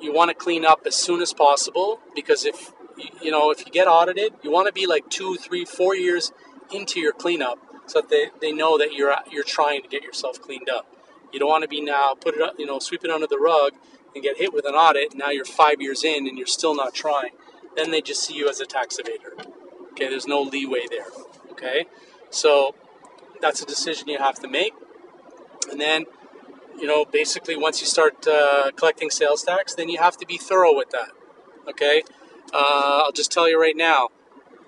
you want to clean up as soon as possible because if you know if you get audited, you want to be like two, three, four years into your cleanup so that they, they know that you're you're trying to get yourself cleaned up. You don't want to be now put it up, you know sweep it under the rug and get hit with an audit. Now you're five years in and you're still not trying. Then they just see you as a tax evader. Okay, there's no leeway there. Okay, so that's a decision you have to make, and then you know basically once you start uh, collecting sales tax, then you have to be thorough with that. Okay, uh, I'll just tell you right now.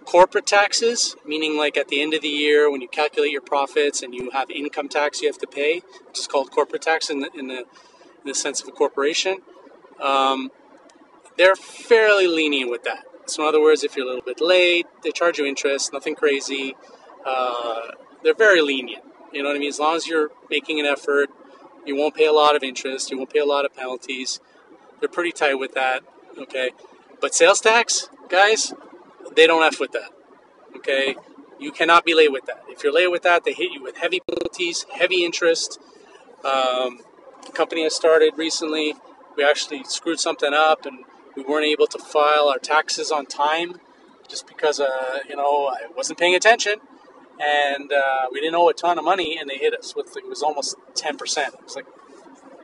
Corporate taxes, meaning like at the end of the year when you calculate your profits and you have income tax you have to pay, which is called corporate tax in the, in the, in the sense of a corporation, um, they're fairly lenient with that. So, in other words, if you're a little bit late, they charge you interest, nothing crazy. Uh, they're very lenient. You know what I mean? As long as you're making an effort, you won't pay a lot of interest, you won't pay a lot of penalties. They're pretty tight with that. Okay. But sales tax, guys, they don't F with that. Okay? You cannot be late with that. If you're late with that, they hit you with heavy penalties, heavy interest. Um, the company has started recently. We actually screwed something up and we weren't able to file our taxes on time just because, uh, you know, I wasn't paying attention. And uh, we didn't owe a ton of money, and they hit us with it was almost ten percent. It was like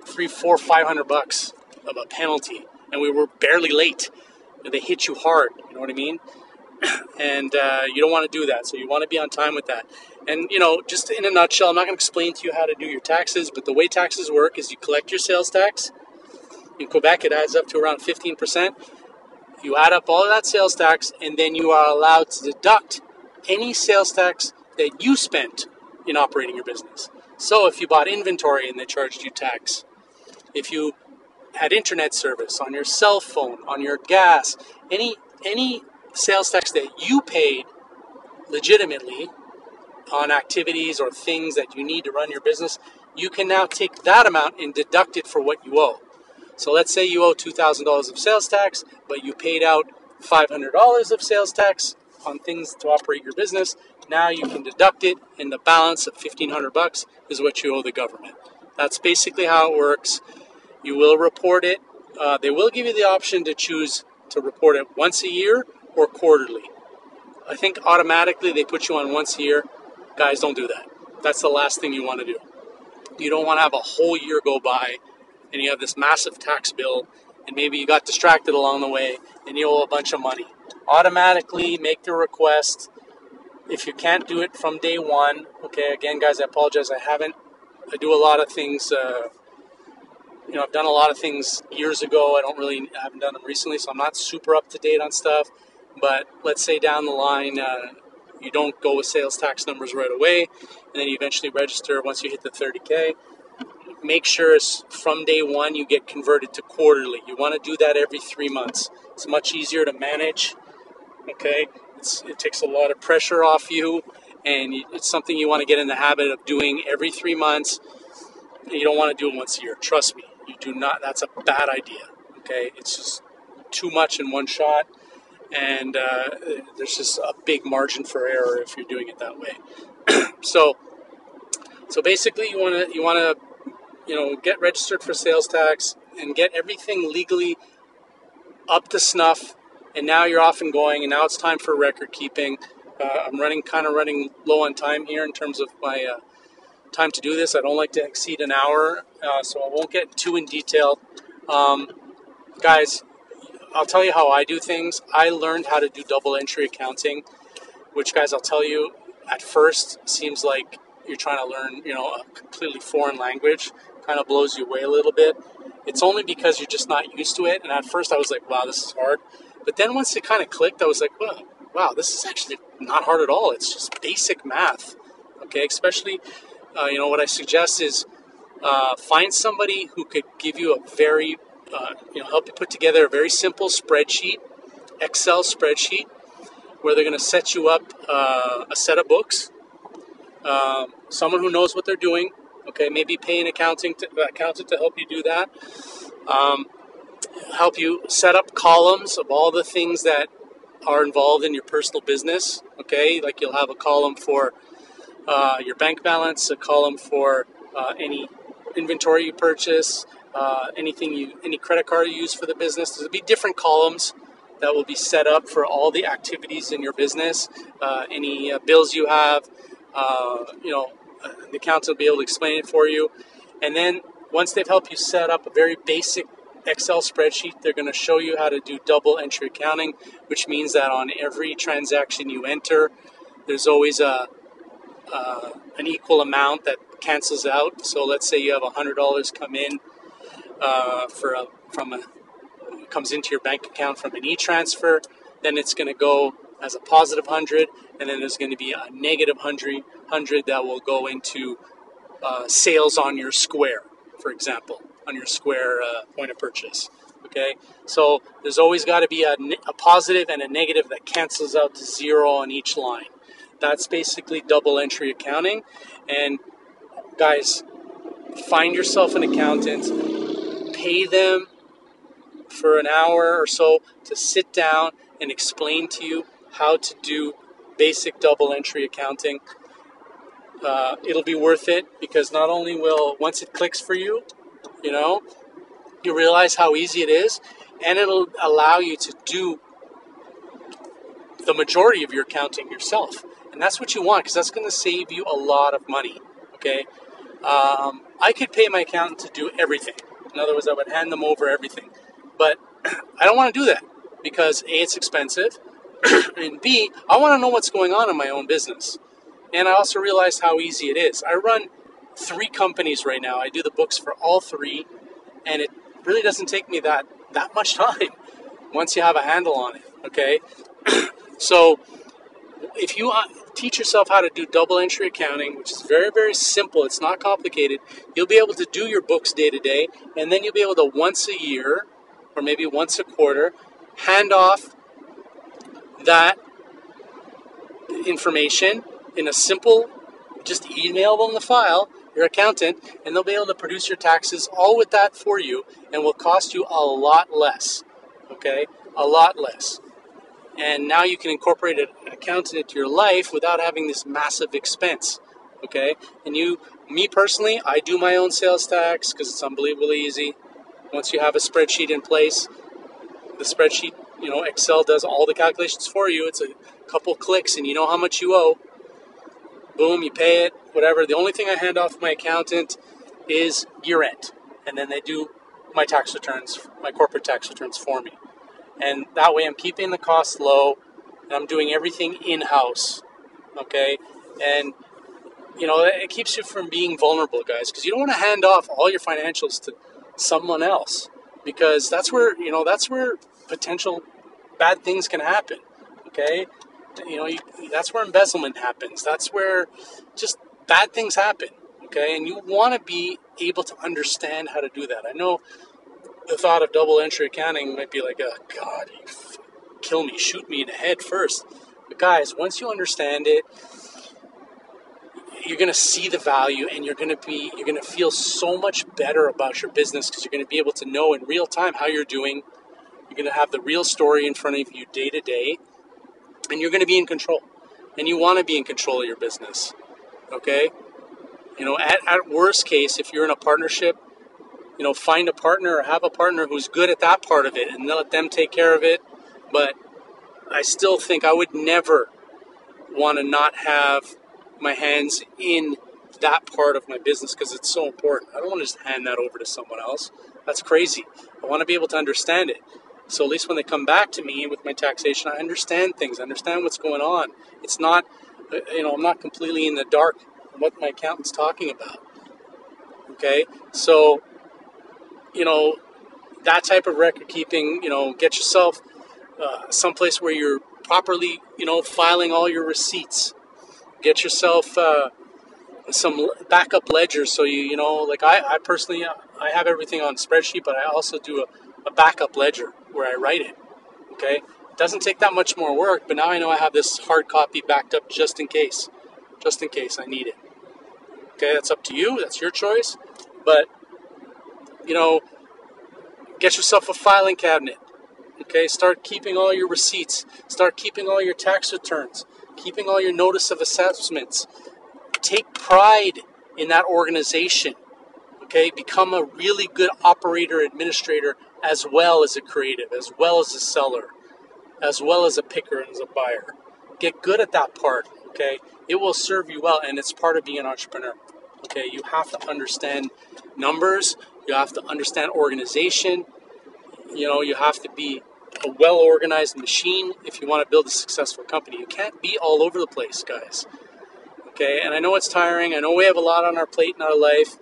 three, four, five hundred bucks of a penalty, and we were barely late. They hit you hard. You know what I mean? and uh, you don't want to do that. So you want to be on time with that. And you know, just in a nutshell, I'm not going to explain to you how to do your taxes, but the way taxes work is you collect your sales tax. In Quebec, it adds up to around 15%. You add up all of that sales tax, and then you are allowed to deduct any sales tax that you spent in operating your business. So if you bought inventory and they charged you tax, if you had internet service on your cell phone, on your gas, any any sales tax that you paid legitimately on activities or things that you need to run your business, you can now take that amount and deduct it for what you owe. So let's say you owe $2,000 of sales tax, but you paid out $500 of sales tax on things to operate your business. Now you can deduct it, and the balance of 1500 bucks is what you owe the government. That's basically how it works. You will report it. Uh, they will give you the option to choose to report it once a year or quarterly. I think automatically they put you on once a year. Guys, don't do that. That's the last thing you want to do. You don't want to have a whole year go by and you have this massive tax bill and maybe you got distracted along the way and you owe a bunch of money. Automatically make the request. If you can't do it from day one, okay, again, guys, I apologize. I haven't. I do a lot of things. Uh, you know, I've done a lot of things years ago. I don't really I haven't done them recently, so I'm not super up to date on stuff. But let's say down the line, uh, you don't go with sales tax numbers right away, and then you eventually register once you hit the 30K. Make sure it's from day one you get converted to quarterly. You want to do that every three months. It's much easier to manage. Okay, it's, it takes a lot of pressure off you, and it's something you want to get in the habit of doing every three months. You don't want to do it once a year. Trust me, you do not. That's a bad idea. Okay, it's just too much in one shot and uh, there's just a big margin for error if you're doing it that way. so, so basically, you want to you want to you know get registered for sales tax and get everything legally up to snuff and now you're off and going, and now it's time for record keeping. Uh, I'm running kind of running low on time here in terms of my uh, time to do this. I don't like to exceed an hour, uh, so I won't get too in detail. Um, guys, I'll tell you how I do things. I learned how to do double entry accounting, which, guys, I'll tell you, at first seems like you're trying to learn, you know, a completely foreign language. Kind of blows you away a little bit. It's only because you're just not used to it. And at first, I was like, "Wow, this is hard." But then once it kind of clicked, I was like, "Wow, wow, this is actually not hard at all. It's just basic math." Okay, especially, uh, you know, what I suggest is uh, find somebody who could give you a very uh, you know, help you put together a very simple spreadsheet, Excel spreadsheet, where they're going to set you up uh, a set of books. Um, someone who knows what they're doing. Okay, maybe pay an accounting to, accountant to help you do that. Um, help you set up columns of all the things that are involved in your personal business. Okay, like you'll have a column for uh, your bank balance, a column for uh, any inventory you purchase, uh, anything you, any credit card you use for the business. There'll be different columns that will be set up for all the activities in your business, uh, any uh, bills you have. Uh, you know, the accountant will be able to explain it for you. And then once they've helped you set up a very basic Excel spreadsheet, they're going to show you how to do double entry accounting, which means that on every transaction you enter, there's always a uh, an equal amount that cancels out. So let's say you have $100 come in uh, for a, from a comes into your bank account from an e-transfer, then it's going to go as a positive hundred, and then there's going to be a negative hundred hundred that will go into uh, sales on your Square, for example, on your Square uh, point of purchase. Okay, so there's always got to be a, a positive and a negative that cancels out to zero on each line. That's basically double entry accounting. And guys, find yourself an accountant pay them for an hour or so to sit down and explain to you how to do basic double entry accounting. Uh, it'll be worth it because not only will, once it clicks for you, you know, you realize how easy it is, and it'll allow you to do the majority of your accounting yourself. And that's what you want because that's going to save you a lot of money. Okay. Um, I could pay my accountant to do everything. In other words, I would hand them over everything. But I don't want to do that because A, it's expensive, and B, I want to know what's going on in my own business. And I also realized how easy it is. I run three companies right now. I do the books for all three, and it really doesn't take me that that much time once you have a handle on it. Okay, so if you uh, teach yourself how to do double entry accounting, which is very, very simple, it's not complicated, you'll be able to do your books day to day, and then you'll be able to once a year or maybe once a quarter hand off that information in a simple, just email them the file, your accountant, and they'll be able to produce your taxes all with that for you and will cost you a lot less. Okay? A lot less and now you can incorporate an accountant into your life without having this massive expense okay? And you me personally i do my own sales tax because it's unbelievably easy. Once you have a spreadsheet in place the spreadsheet you know excel does all the calculations for you. It's a couple clicks and you know how much you owe. Boom you pay it whatever. The only thing i hand off my accountant is year end. And then they do my tax returns my corporate tax returns for me and that way I'm keeping the cost low and I'm doing everything in house. Okay, and you know it keeps you from being vulnerable, guys, because you don't want to hand off all your financials to someone else because that's where you know that's where potential bad things can happen. Okay, you know you, that's where embezzlement happens. That's where just bad things happen. Okay, and you want to be able to understand how to do that. I know the thought of double entry accounting might be like, oh, God, you kill me, shoot me in the head first. But guys, once you understand it, you're going to see the value and you're going to be you're going to feel so much better about your business because you're going to be able to know in real time how you're doing. You're going to have the real story in front of you day to day and you're going to be in control. And you want to be in control of your business okay? You know at, at worst case if you're in a partnership you know, find a partner or have a partner who's good at that part of it and let them take care of it. but I still think I would never want to not have my hands in that part of my business because it's so important. I don't want to just hand that over to someone else. That's crazy. I want to be able to understand it. So at least when they come back to me with my taxation, I understand things, I understand what's going on. It's not, uh, you know, I'm not completely in the dark what my accountant's talking about. Okay, so, you know, that type of record keeping, you know, get yourself uh, someplace where you're properly, you know, filing all your receipts. Get yourself uh, some backup ledgers so you, you know, like I, I personally, uh, I have everything on spreadsheet, but I also do a, a backup ledger where I write it. Okay, it doesn't take that much more work, but now I know I have this hard copy backed up just in case, just in case I need it. Okay, that's up to you. That's your choice, but you know, get yourself a filing cabinet. Okay, start keeping all your receipts. Start keeping all your tax returns. Keeping all your notice of assessments. Take pride in that organization. Okay, become a really good operator, administrator, as well as a creative, as well as a seller, as well as a picker and as a buyer. Get good at that part. Okay, it will serve you well, and it's part of being an entrepreneur. Okay, you have to understand numbers. You have to understand organization. You know, you have to be a well organized machine if you want to build a successful company. You can't be all over the place, guys. Okay, and I know it's tiring. I know we have a lot on our plate in our life.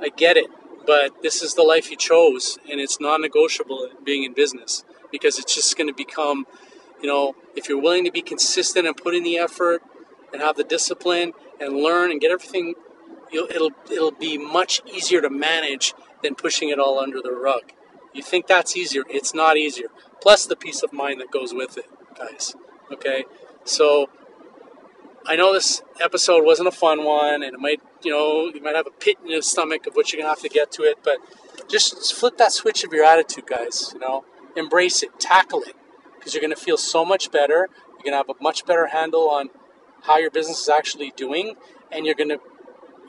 I get it, but this is the life you chose, and it's non negotiable being in business because it's just going to become, you know, if you're willing to be consistent and put in the effort and have the discipline and learn and get everything, it'll it'll be much easier to manage than pushing it all under the rug. You think that's easier? It's not easier. Plus the peace of mind that goes with it, guys. Okay? So I know this episode wasn't a fun one and it might, you know, you might have a pit in your stomach of what you're to have to get to it, but just flip that switch of your attitude, guys, you know? Embrace it, tackle it because you're to feel so much better. You're to have a much better handle on how your business is actually doing and you're going to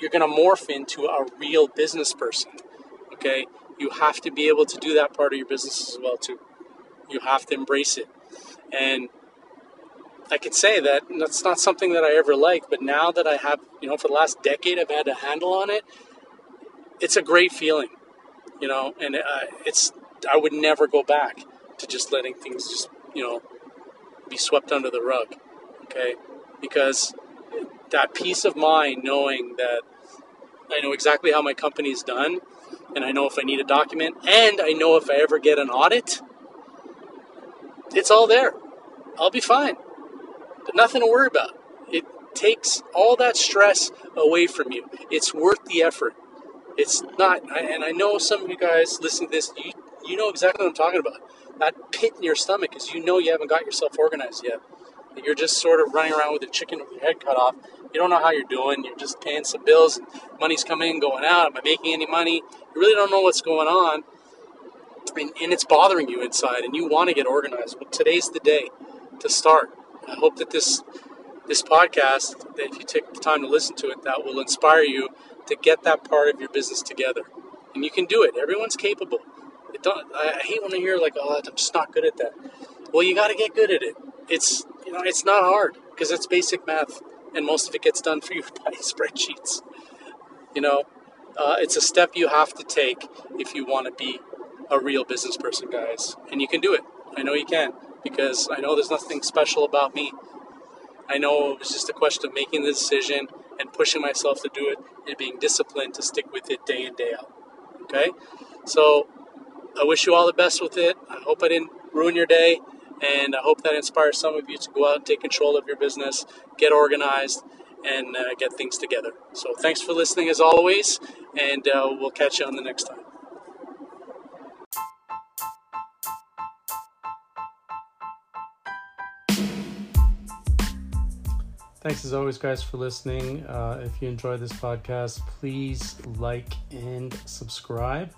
you're going to morph into a real business person. Okay? you have to be able to do that part of your business as well too. You have to embrace it. And I could say that that's not something that I ever liked, but now that I have, you know, for the last decade, I've had a handle on it. It's a great feeling, you know, and uh, it's I would never go back to just letting things just, you know, be swept under the rug, okay? Because that peace of mind, knowing that I know exactly how my company's done, and I know if I need a document, and I know if I ever get an audit, it's all there. I'll be fine. But nothing to worry about. It takes all that stress away from you. It's worth the effort. It's not, and I know some of you guys listening to this, you, you know exactly what I'm talking about. That pit in your stomach is you know you haven't got yourself organized yet. You're just sort of running around with a chicken with your head cut off. You don't know how you're doing. You're just paying some bills, money's coming and going out. Am I making any money? You really don't know what's going on, and, and it's bothering you inside, and you want to get organized. Well, today's the day to start. I hope that this this podcast, that if you take the time to listen to it, that will inspire you to get that part of your business together. And you can do it. Everyone's capable. It don't, I hate when I hear like, "Oh, I'm just not good at that." Well, you got to get good at it. It's it's not hard because it's basic math, and most of it gets done for you by spreadsheets. You know, uh, it's a step you have to take if you want to be a real business person, guys, and you can do it. I know you can because I know there's nothing special about me. I know it was just a question of making the decision and pushing myself to do it and being disciplined to stick with it day in, day out. Okay? So I wish you all the best with it. I hope I didn't ruin your day. And I hope that inspires some of you to go out and take control of your business, get organized, and uh, get things together. So thanks for listening as always, and uh, we'll catch you on the next time. Thanks as always, guys, for listening. Uh, if you enjoyed this podcast, please like and subscribe.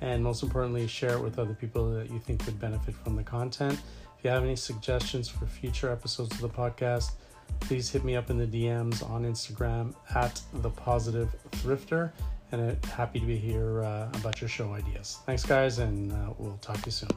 And most importantly, share it with other people that you think would benefit from the content. If you have any suggestions for future episodes of the podcast, please hit me up in the DMs on Instagram at the positive thrifter. And happy to be here uh, about your show ideas. Thanks, guys, and uh, we'll talk to you soon.